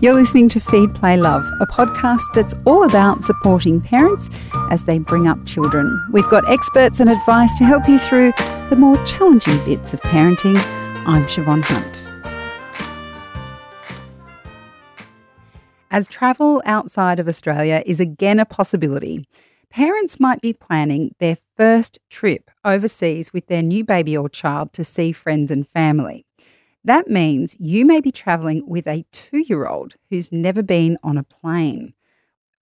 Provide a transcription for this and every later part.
You're listening to Feed, Play, Love, a podcast that's all about supporting parents as they bring up children. We've got experts and advice to help you through the more challenging bits of parenting. I'm Siobhan Hunt. As travel outside of Australia is again a possibility, parents might be planning their first trip overseas with their new baby or child to see friends and family. That means you may be travelling with a two year old who's never been on a plane.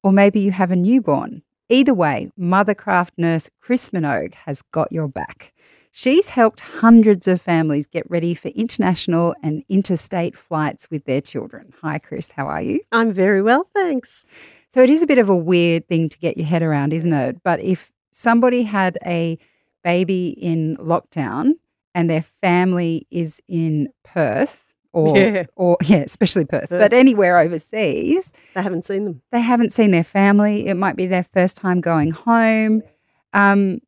Or maybe you have a newborn. Either way, Mothercraft nurse Chris Minogue has got your back. She's helped hundreds of families get ready for international and interstate flights with their children. Hi, Chris. How are you? I'm very well, thanks. So, it is a bit of a weird thing to get your head around, isn't it? But if somebody had a baby in lockdown and their family is in Perth or Yeah. or yeah, especially Perth, Perth. but anywhere overseas, they haven't seen them. they haven't seen their family. It might be their first time going home. Um,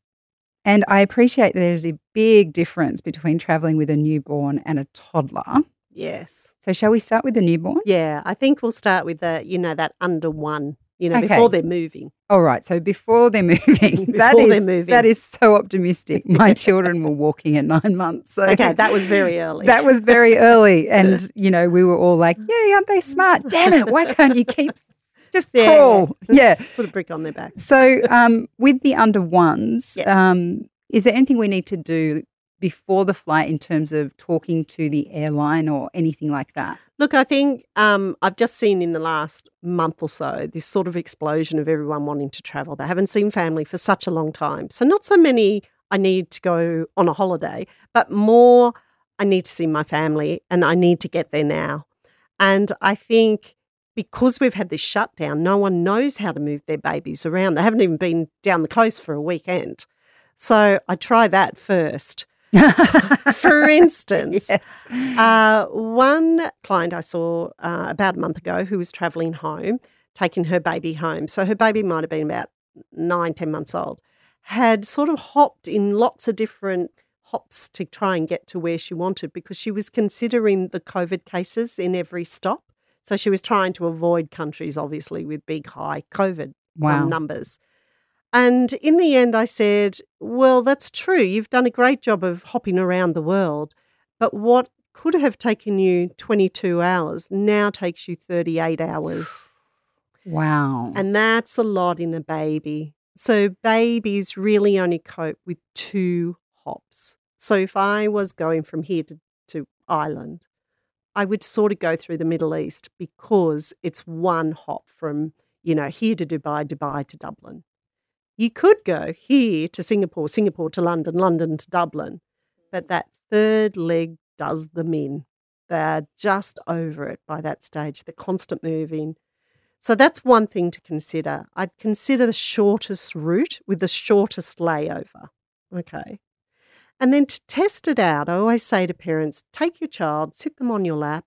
and I appreciate that there's a big difference between traveling with a newborn and a toddler. Yes. So, shall we start with the newborn? Yeah, I think we'll start with the, you know, that under one, you know, Okay. before they're moving. All right. So before they're moving, Before is they're moving. that is so optimistic. My children were walking at nine months. So Okay, that was very early. that was very early, and you know we were all like, "Yeah, aren't they smart? Damn it! Why can't you keep just Yeah. crawl?" Yeah. Put a brick on their back. So um, with the under ones, Yes. um, is there anything we need to do before the flight in terms of talking to the airline or anything like that? Look, I think um, I've just seen in the last month or so this sort of explosion of everyone wanting to travel. They haven't seen family for such a long time. So, not so many I need to go on a holiday, but more I need to see my family and I need to get there now. And I think because we've had this shutdown, no one knows how to move their babies around. They haven't even been down the coast for a weekend. So, I try that first. For instance, Yes. uh, one client I saw uh, about a month ago who was traveling home, taking her baby home. So her baby might have been about nine, ten months old, had sort of hopped in lots of different hops to try and get to where she wanted because she was considering the COVID cases in every stop. So she was trying to avoid countries, obviously, with big, high COVID Wow. um, numbers. And in the end, I said, Well, that's true. You've done a great job of hopping around the world. But what could have taken you 22 hours now takes you 38 hours. wow. And that's a lot in a baby. So babies really only cope with two hops. So if I was going from here to, to Ireland, I would sort of go through the Middle East because it's one hop from, you know, here to Dubai, Dubai to Dublin. You could go here to Singapore, Singapore to London, London to Dublin, but mm. that third leg does them in. They're just over it by that stage. The constant moving. So that's one thing to consider. I'd consider the shortest route with the shortest layover. Okay. And then to test it out, I always say to parents take your child, sit them on your lap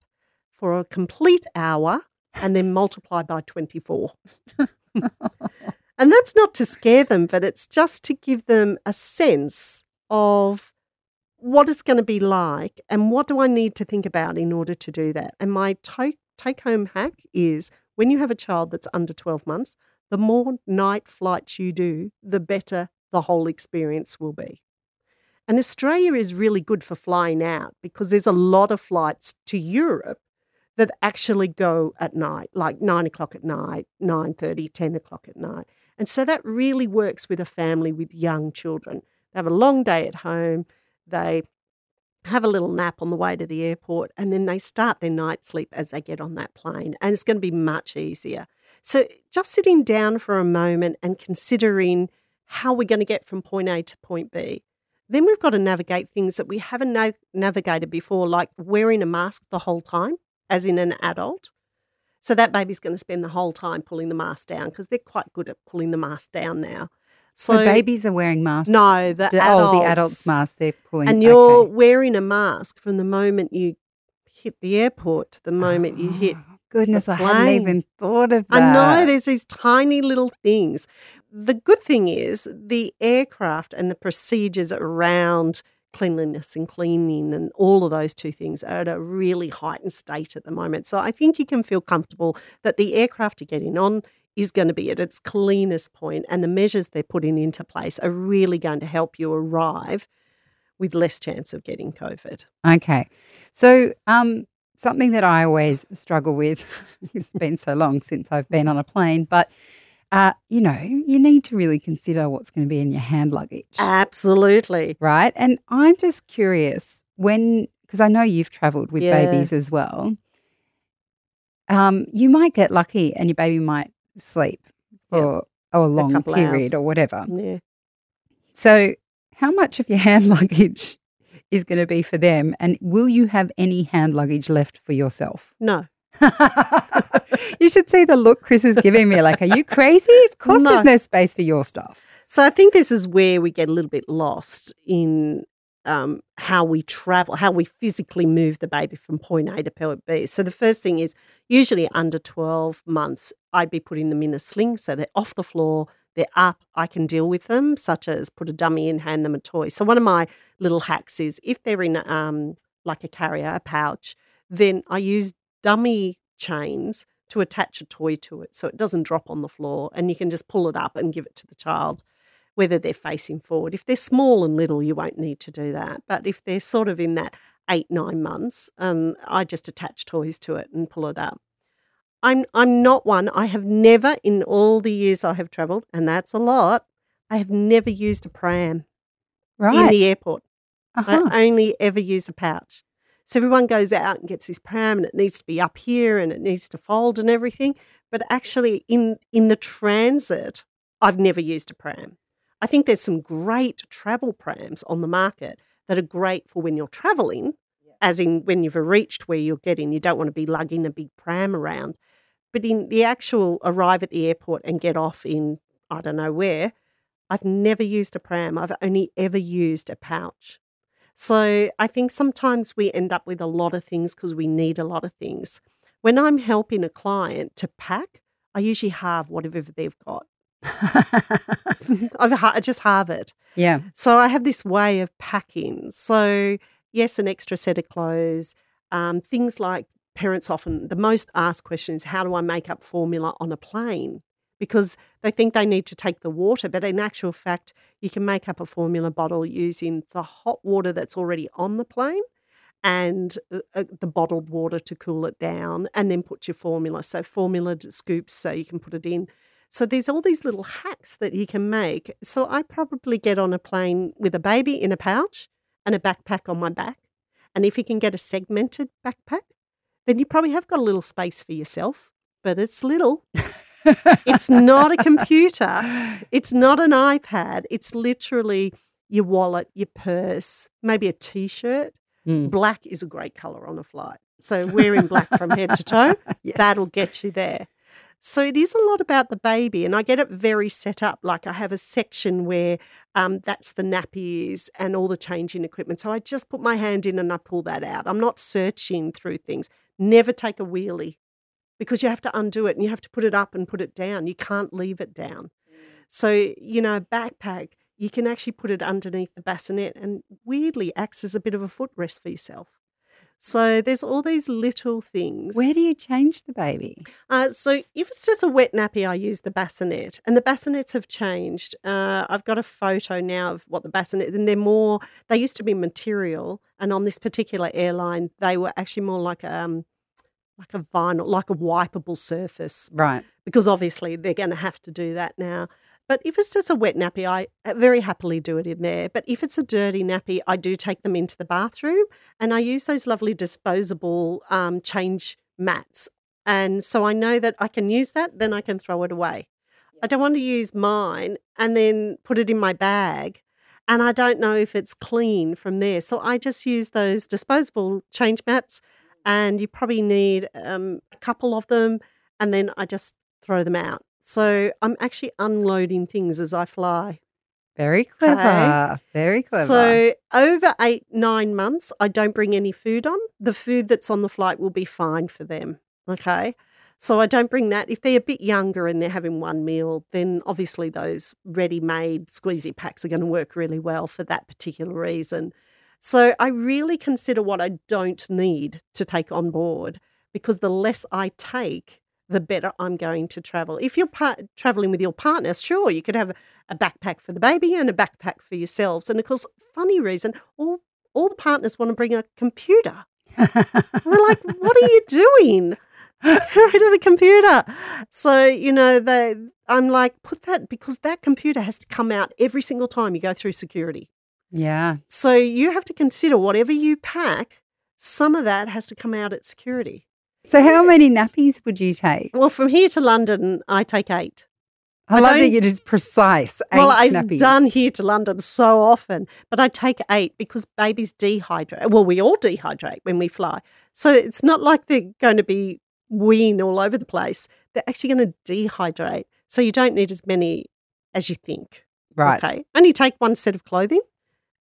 for a complete hour, and then multiply by 24. and that's not to scare them, but it's just to give them a sense of what it's going to be like and what do I need to think about in order to do that. And my take take home hack is when you have a child that's under 12 months, the more night flights you do, the better the whole experience will be. And Australia is really good for flying out because there's a lot of flights to Europe that actually go at night, like nine o'clock at night, 9.30, 10 o'clock at night. And so that really works with a family with young children. They have a long day at home, they have a little nap on the way to the airport, and then they start their night sleep as they get on that plane. And it's going to be much easier. So just sitting down for a moment and considering how we're going to get from point A to point B. Then we've got to navigate things that we haven't na- navigated before, like wearing a mask the whole time, as in an adult. So that baby's going to spend the whole time pulling the mask down because they're quite good at pulling the mask down now. so, babies are wearing masks. no, the, The- adults, oh, the adults' mask they're pulling. and you're okay. wearing a mask from the moment you hit the airport to the moment you hit Oh, Goodness, I hadn't even thought of that. I know there's these tiny little things. The good thing is the aircraft and the procedures around cleanliness and cleaning and all of those two things are at a really heightened state at the moment. So I think you can feel comfortable that the aircraft you're getting on is going to be at its cleanest point and the measures they're putting into place are really going to help you arrive with less chance of getting COVID. Okay. So, um, something that I always struggle with, it's been so long since I've been on a plane, but uh, you know, you need to really consider what's going to be in your hand luggage. Absolutely. Right. And I'm just curious when, because I know you've traveled with Yeah. babies as well, um, you might get lucky and your baby might sleep for a long couple period hours. or whatever. Yeah. So, how much of your hand luggage is going to be for them? And will you have any hand luggage left for yourself? No. you should see the look Chris is giving me. Like, are you crazy? Of course, No. there's no space for your stuff. So I think this is where we get a little bit lost in um, how we travel, how we physically move the baby from point A to point B. So the first thing is usually under 12 months, I'd be putting them in a sling so they're off the floor, they're up, I can deal with them, such as put a dummy in, hand them a toy. So one of my little hacks is if they're in um, like a carrier, a pouch, then I use dummy chains to attach a toy to it so it doesn't drop on the floor and you can just pull it up and give it to the child whether they're facing forward. If they're small and little, you won't need to do that. But if they're sort of in that eight, nine months, um, I just attach toys to it and pull it up. I'm I'm not one. I have never in all the years I have travelled, and that's a lot, I have never used a pram Right. in the airport. uh-huh. I only ever use a pouch. So everyone goes out and gets this pram and it needs to be up here and it needs to fold and everything. But actually in in the transit, I've never used a pram. I think there's some great travel prams on the market that are great for when you're traveling, as in when you've reached where you're getting, you don't want to be lugging a big pram around. But in the actual arrive at the airport and get off in I don't know where, I've never used a pram. I've only ever used a pouch. So I think sometimes we end up with a lot of things because we need a lot of things. When I'm helping a client to pack, I usually halve whatever they've got. I just halve it. yeah. So I have this way of packing. So, yes, an extra set of clothes, um, things like parents often, the most asked question is, how do I make up formula on a plane? Because they think they need to take the water, but in actual fact, you can make up a formula bottle using the hot water that's already on the plane and uh, uh, the bottled water to cool it down, and then put your formula. So, formula scoops, so you can put it in. So, there's all these little hacks that you can make. So, I probably get on a plane with a baby in a pouch and a backpack on my back. And if you can get a segmented backpack, then you probably have got a little space for yourself, but it's little. It's not a computer. It's not an iPad. It's literally your wallet, your purse, maybe a t shirt. Mm. Black is a great color on a flight. So wearing black from head to toe, Yes. that'll get you there. So it is a lot about the baby, and I get it very set up. Like I have a section where um, that's the nappies and all the changing equipment. So I just put my hand in and I pull that out. I'm not searching through things. Never take a wheelie because you have to undo it and you have to put it up and put it down. You can't leave it down. So, you know, a backpack, you can actually put it underneath the bassinet and weirdly acts as a bit of a footrest for yourself. So there's all these little things. Where do you change the baby? Uh, so if it's just a wet nappy, I use the bassinet, and the bassinets have changed. Uh, I've got a photo now of what the bassinet, and they're more. They used to be material, and on this particular airline, they were actually more like um, like a vinyl, like a wipeable surface Right. because obviously they're going to have to do that now. But if it's just a wet nappy, I very happily do it in there. But if it's a dirty nappy, I do take them into the bathroom and I use those lovely disposable um, change mats. And so I know that I can use that, then I can throw it away. I don't want to use mine and then put it in my bag. And I don't know if it's clean from there. So I just use those disposable change mats. And you probably need um, a couple of them. And then I just throw them out. So I'm actually unloading things as I fly. Very clever. Very clever. So over eight, nine months, I don't bring any food on. The food that's on the flight will be fine for them. Okay. So I don't bring that. If they're a bit younger and they're having one meal, then obviously those ready made squeezy packs are going to work really well for that particular reason. So I really consider what I don't need to take on board because the less I take, the better I'm going to travel. If you're par- traveling with your partner, sure, you could have a backpack for the baby and a backpack for yourselves. And of course, funny reason, all all the partners want to bring a computer. We're like, what are you doing? Get rid of the computer. So, you know, they I'm like, put that because that computer has to come out every single time you go through security. Yeah. So you have to consider whatever you pack, some of that has to come out at security. So, how many nappies would you take? Well, from here to London, I take eight. I, I love that it is precise. Eight well, I've nappies. done here to London so often, but I take eight because babies dehydrate. Well, we all dehydrate when we fly. So it's not like they're going to be weeing all over the place. They're actually going to dehydrate. So you don't need as many as you think. Right. Okay. Only take one set of clothing.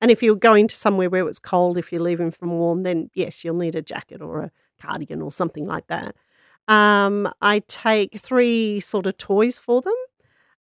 And if you're going to somewhere where it's cold, if you're leaving from warm, then yes, you'll need a jacket or a cardigan or something like that. Um, I take three sort of toys for them.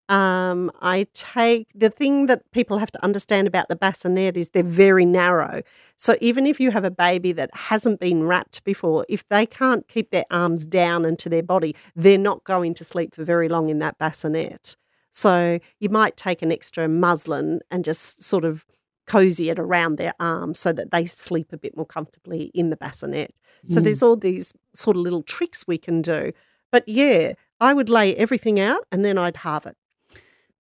Um, I take the thing that people have to understand about the bassinet is they're very narrow. So even if you have a baby that hasn't been wrapped before, if they can't keep their arms down into their body, they're not going to sleep for very long in that bassinet. So you might take an extra muslin and just sort of cozy it around their arms so that they sleep a bit more comfortably in the bassinet. So Mm. there's all these sort of little tricks we can do. But yeah, I would lay everything out and then I'd halve it.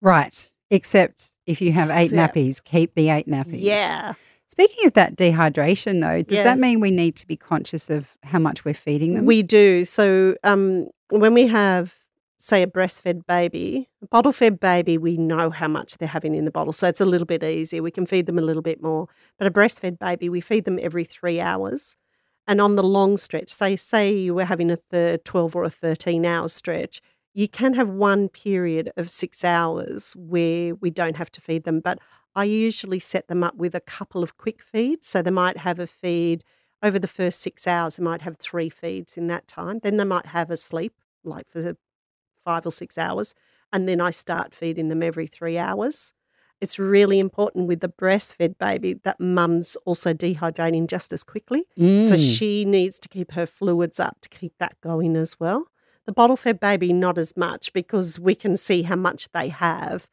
Right. Except if you have eight Except- nappies, keep the eight nappies. Yeah. Speaking of that dehydration, though, does Yeah. that mean we need to be conscious of how much we're feeding them? We do. So um, when we have, say, a breastfed baby, a bottle fed baby, we know how much they're having in the bottle. So it's a little bit easier. We can feed them a little bit more. But a breastfed baby, we feed them every three hours. And on the long stretch, say, say you were having a thir 12 or a 13 hour stretch, you can have one period of six hours where we don't have to feed them. But I usually set them up with a couple of quick feeds. So they might have a feed over the first six hours, they might have three feeds in that time. Then they might have a sleep, like for the five or six hours. And then I start feeding them every three hours. It's really important with the breastfed baby that mum's also dehydrating just as quickly. So Mm. she needs to keep her fluids up to keep that going as well. The bottle fed baby, not as much because we can see how much they have.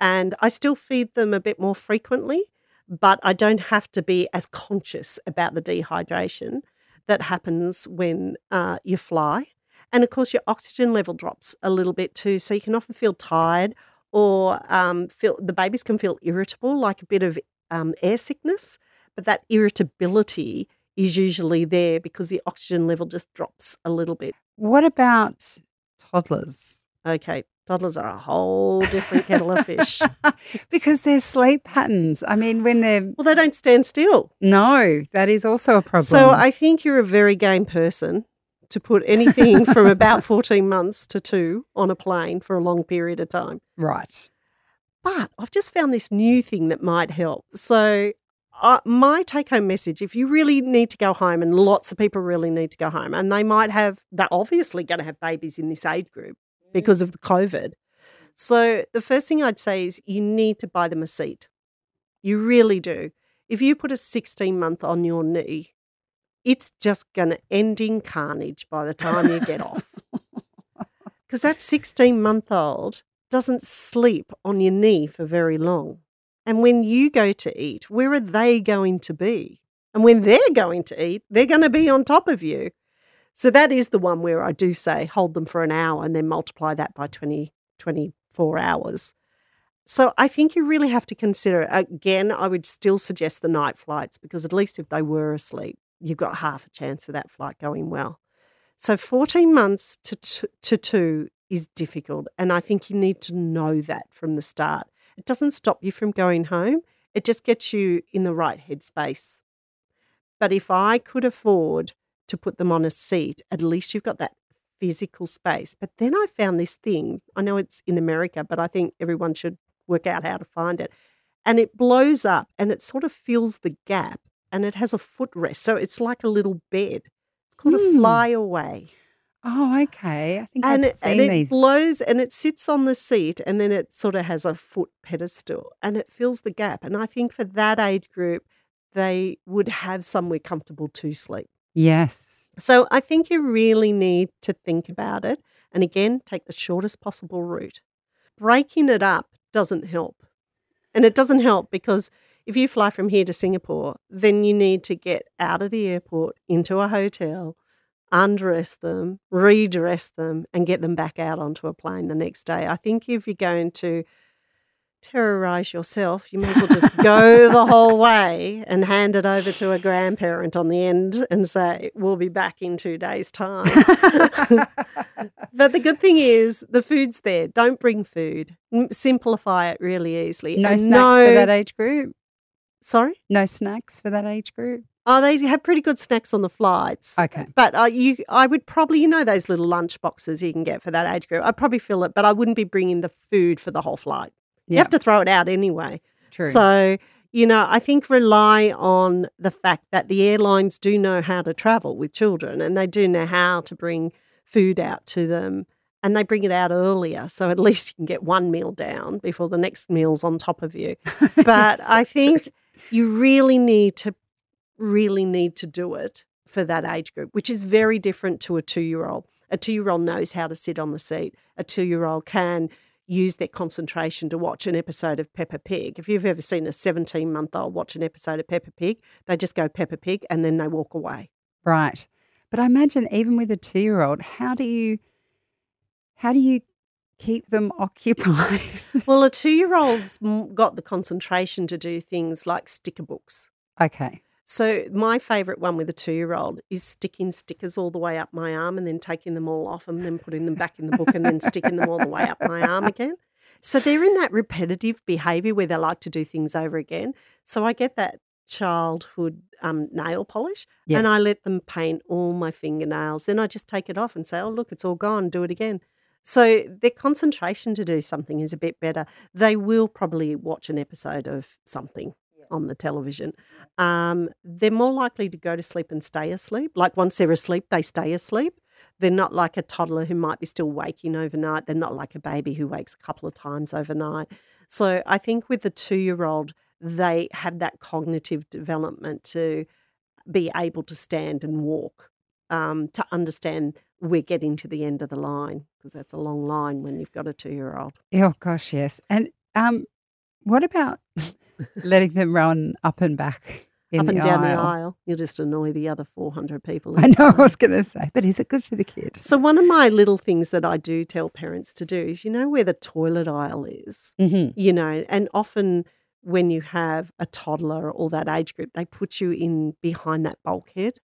And I still feed them a bit more frequently, but I don't have to be as conscious about the dehydration that happens when uh, you fly. And of course, your oxygen level drops a little bit too. So you can often feel tired or um, feel the babies can feel irritable, like a bit of um, air sickness. But that irritability is usually there because the oxygen level just drops a little bit. What about toddlers? Okay, toddlers are a whole different kettle of fish. because their sleep patterns. I mean, when they're Well, they don't stand still. no, that is also a problem. So I think you're a very game person to put anything from about 14 months to two on a plane for a long period of time. right. But I've just found this new thing that might help. So, uh, my take home message if you really need to go home, and lots of people really need to go home, and they might have, they're obviously going to have babies in this age group because of the COVID. So, the first thing I'd say is you need to buy them a seat. You really do. If you put a 16 month on your knee, it's just going to end in carnage by the time you get off. Because that 16 month old doesn't sleep on your knee for very long. And when you go to eat, where are they going to be? And when they're going to eat, they're going to be on top of you. So that is the one where I do say hold them for an hour and then multiply that by 20, 24 hours. So I think you really have to consider again, I would still suggest the night flights because at least if they were asleep, you've got half a chance of that flight going well. So 14 months to, t- to two is difficult. And I think you need to know that from the start. It doesn't stop you from going home, it just gets you in the right headspace. But if I could afford to put them on a seat, at least you've got that physical space. But then I found this thing. I know it's in America, but I think everyone should work out how to find it. And it blows up and it sort of fills the gap and it has a footrest. So it's like a little bed. It's called Hmm. a flyaway Oh, okay. I think and I've it, seen and it these. blows and it sits on the seat and then it sort of has a foot pedestal and it fills the gap and i think for that age group they would have somewhere comfortable to sleep. Yes. So I think you really need to think about it. And again, take the shortest possible route. Breaking it up doesn't help. And it doesn't help because if you fly from here to Singapore, then you need to get out of the airport into a hotel, undress them, redress them, and get them back out onto a plane the next day. I think if you're going to terrorize yourself, you may as well just go the whole way and hand it over to a grandparent on the end and say, We'll be back in two days' time. but the good thing is, the food's there. Don't bring food. Simplify it really easily. No And snacks no- for that age group. Sorry? No snacks for that age group. Oh, they have pretty good snacks on the flights. Okay. But uh, you, I would probably, you know, those little lunch boxes you can get for that age group. I'd probably fill it, but I wouldn't be bringing the food for the whole flight. You have to throw it out anyway. True. So, you know, I think rely on the fact that the airlines do know how to travel with children and they do know how to bring food out to them and they bring it out earlier. So at least you can get one meal down before the next meal's on top of you. But I think. true. You really need to, really need to do it for that age group, which is very different to a two year old. A two year old knows how to sit on the seat, a two year old can use their concentration to watch an episode of Peppa Pig. If you've ever seen a 17 month old watch an episode of Peppa Pig, they just go Peppa Pig and then they walk away. Right. But I imagine even with a two year old, how do you how do you keep them occupied? Well, a two year old's got the concentration to do things like sticker books. okay. So, my favourite one with a two year old is sticking stickers all the way up my arm and then taking them all off and then putting them back in the book and then sticking them all the way up my arm again. So, they're in that repetitive behaviour where they like to do things over again. So, I get that childhood um, nail polish Yeah. and I let them paint all my fingernails. Then I just take it off and say, oh, look, it's all gone, do it again. So, their concentration to do something is a bit better. They will probably watch an episode of something on the television. Um, they're more likely to go to sleep and stay asleep. Like once they're asleep, they stay asleep. They're not like a toddler who might be still waking overnight. They're not like a baby who wakes a couple of times overnight. So I think with the two year old, they have that cognitive development to be able to stand and walk, um, to understand we're getting to the end of the line because that's a long line when you've got a two year old. Oh gosh, yes. And um what about letting them run up and back in Up the and down aisle? the aisle, you'll just annoy the other 400 people. I know I was gonna say, but is it good for the kid? So one of my little things that I do tell parents to do is, you know, where the toilet aisle is, Mm-hmm. you know, and often when you have a toddler or that age group, they put you in behind that bulkhead.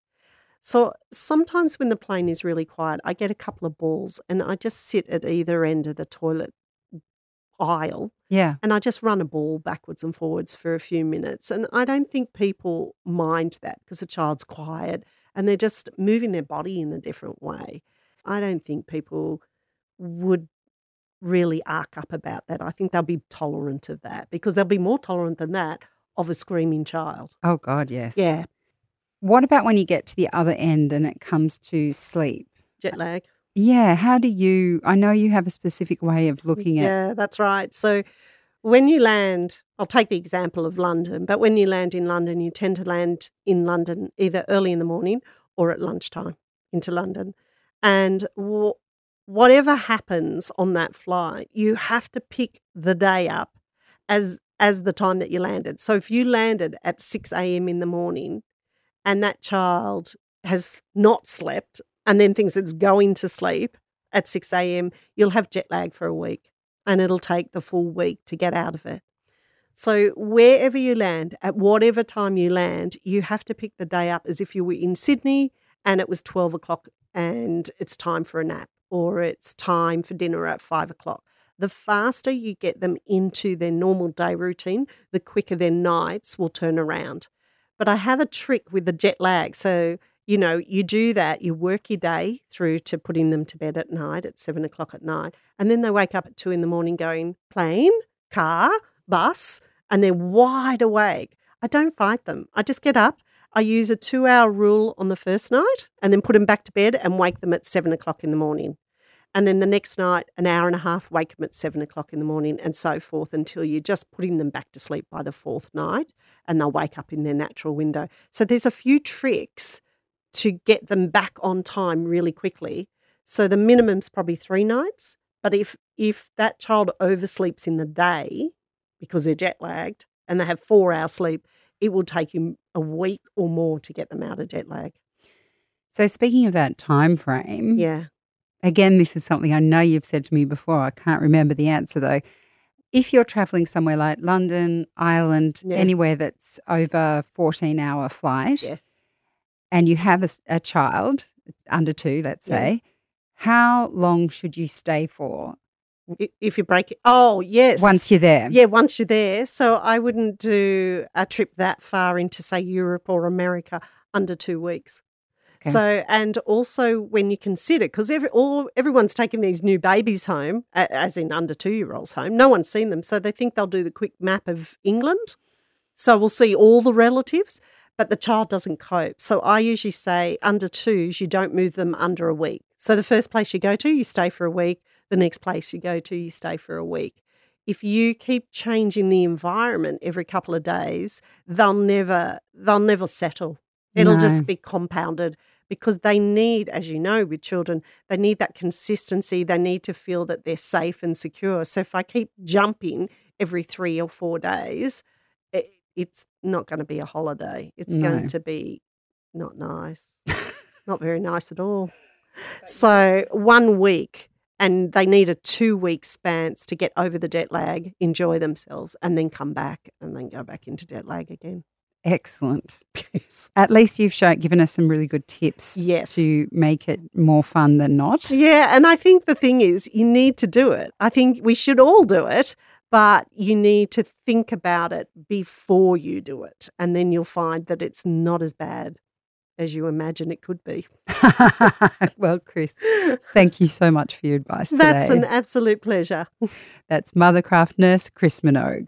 So sometimes when the plane is really quiet, I get a couple of balls and I just sit at either end of the toilet aisle Yeah. and I just run a ball backwards and forwards for a few minutes. And I don't think people mind that because the child's quiet and they're just moving their body in a different way. I don't think people would really arc up about that. I think they'll be tolerant of that because they'll be more tolerant than that of a screaming child. Oh God, yes. Yeah, What about when you get to the other end and it comes to sleep? jet lag. Yeah. How do you I know you have a specific way of looking at Yeah, that's right. So when you land, I'll take the example of London, but when you land in London, you tend to land in London either early in the morning or at lunchtime into London. And wh- whatever happens on that flight, you have to pick the day up as as the time that you landed. So if you landed at 6 a.m. in the morning and that child has not slept and then thinks it's going to sleep at 6 a.m., you'll have jet lag for a week and it'll take the full week to get out of it. So, wherever you land, at whatever time you land, you have to pick the day up as if you were in Sydney and it was 12 o'clock and it's time for a nap or it's time for dinner at five o'clock. The faster you get them into their normal day routine, the quicker their nights will turn around. But I have a trick with the jet lag. So, you know, you do that, you work your day through to putting them to bed at night at seven o'clock at night. And then they wake up at two in the morning going, plane, car, bus, and they're wide awake. I don't fight them. I just get up. I use a two hour rule on the first night and then put them back to bed and wake them at seven o'clock in the morning. And then the next night, an hour and a half, wake them at seven o'clock in the morning, and so forth until you're just putting them back to sleep by the fourth night and they'll wake up in their natural window. So there's a few tricks to get them back on time really quickly. So the minimum's probably three nights. But if if that child oversleeps in the day because they're jet lagged and they have four hours sleep, it will take you a week or more to get them out of jet lag. So speaking of that time frame, Yeah. Again, this is something I know you've said to me before. I can't remember the answer though. If you're traveling somewhere like London, Ireland, Yeah. anywhere that's over 14 hour flight, Yeah. and you have a child under two, let's Yeah. say, how long should you stay for If you break it. Oh, yes. once you're there? Yeah, once you're there. So I wouldn't do a trip that far into, say, Europe or America under two weeks. Okay. So, and also when you consider, because every, all everyone's taking these new babies home, as in under two year olds home. No one's seen them, so they think they'll do the quick map of England. So we'll see all the relatives, but the child doesn't cope. So I usually say under twos, you don't move them under a week. So the first place you go to, you stay for a week. The next place you go to, you stay for a week. If you keep changing the environment every couple of days, they'll never they'll never settle. It'll No. just be compounded because they need, as you know, with children, they need that consistency. They need to feel that they're safe and secure. So if I keep jumping every three or four days, it, it's not going to be a holiday. It's No. going to be not nice, not very nice at all. So one week, and they need a two week span to get over the jet lag, enjoy themselves, and then come back and then go back into jet lag again. Excellent. yes. At least you've shown, given us some really good tips Yes. to make it more fun than not. Yeah, and I think the thing is, you need to do it. I think we should all do it, but you need to think about it before you do it. And then you'll find that it's not as bad as you imagine it could be. well, Chris, thank you so much for your advice That's today. an absolute pleasure. That's Mothercraft nurse Chris Minogue.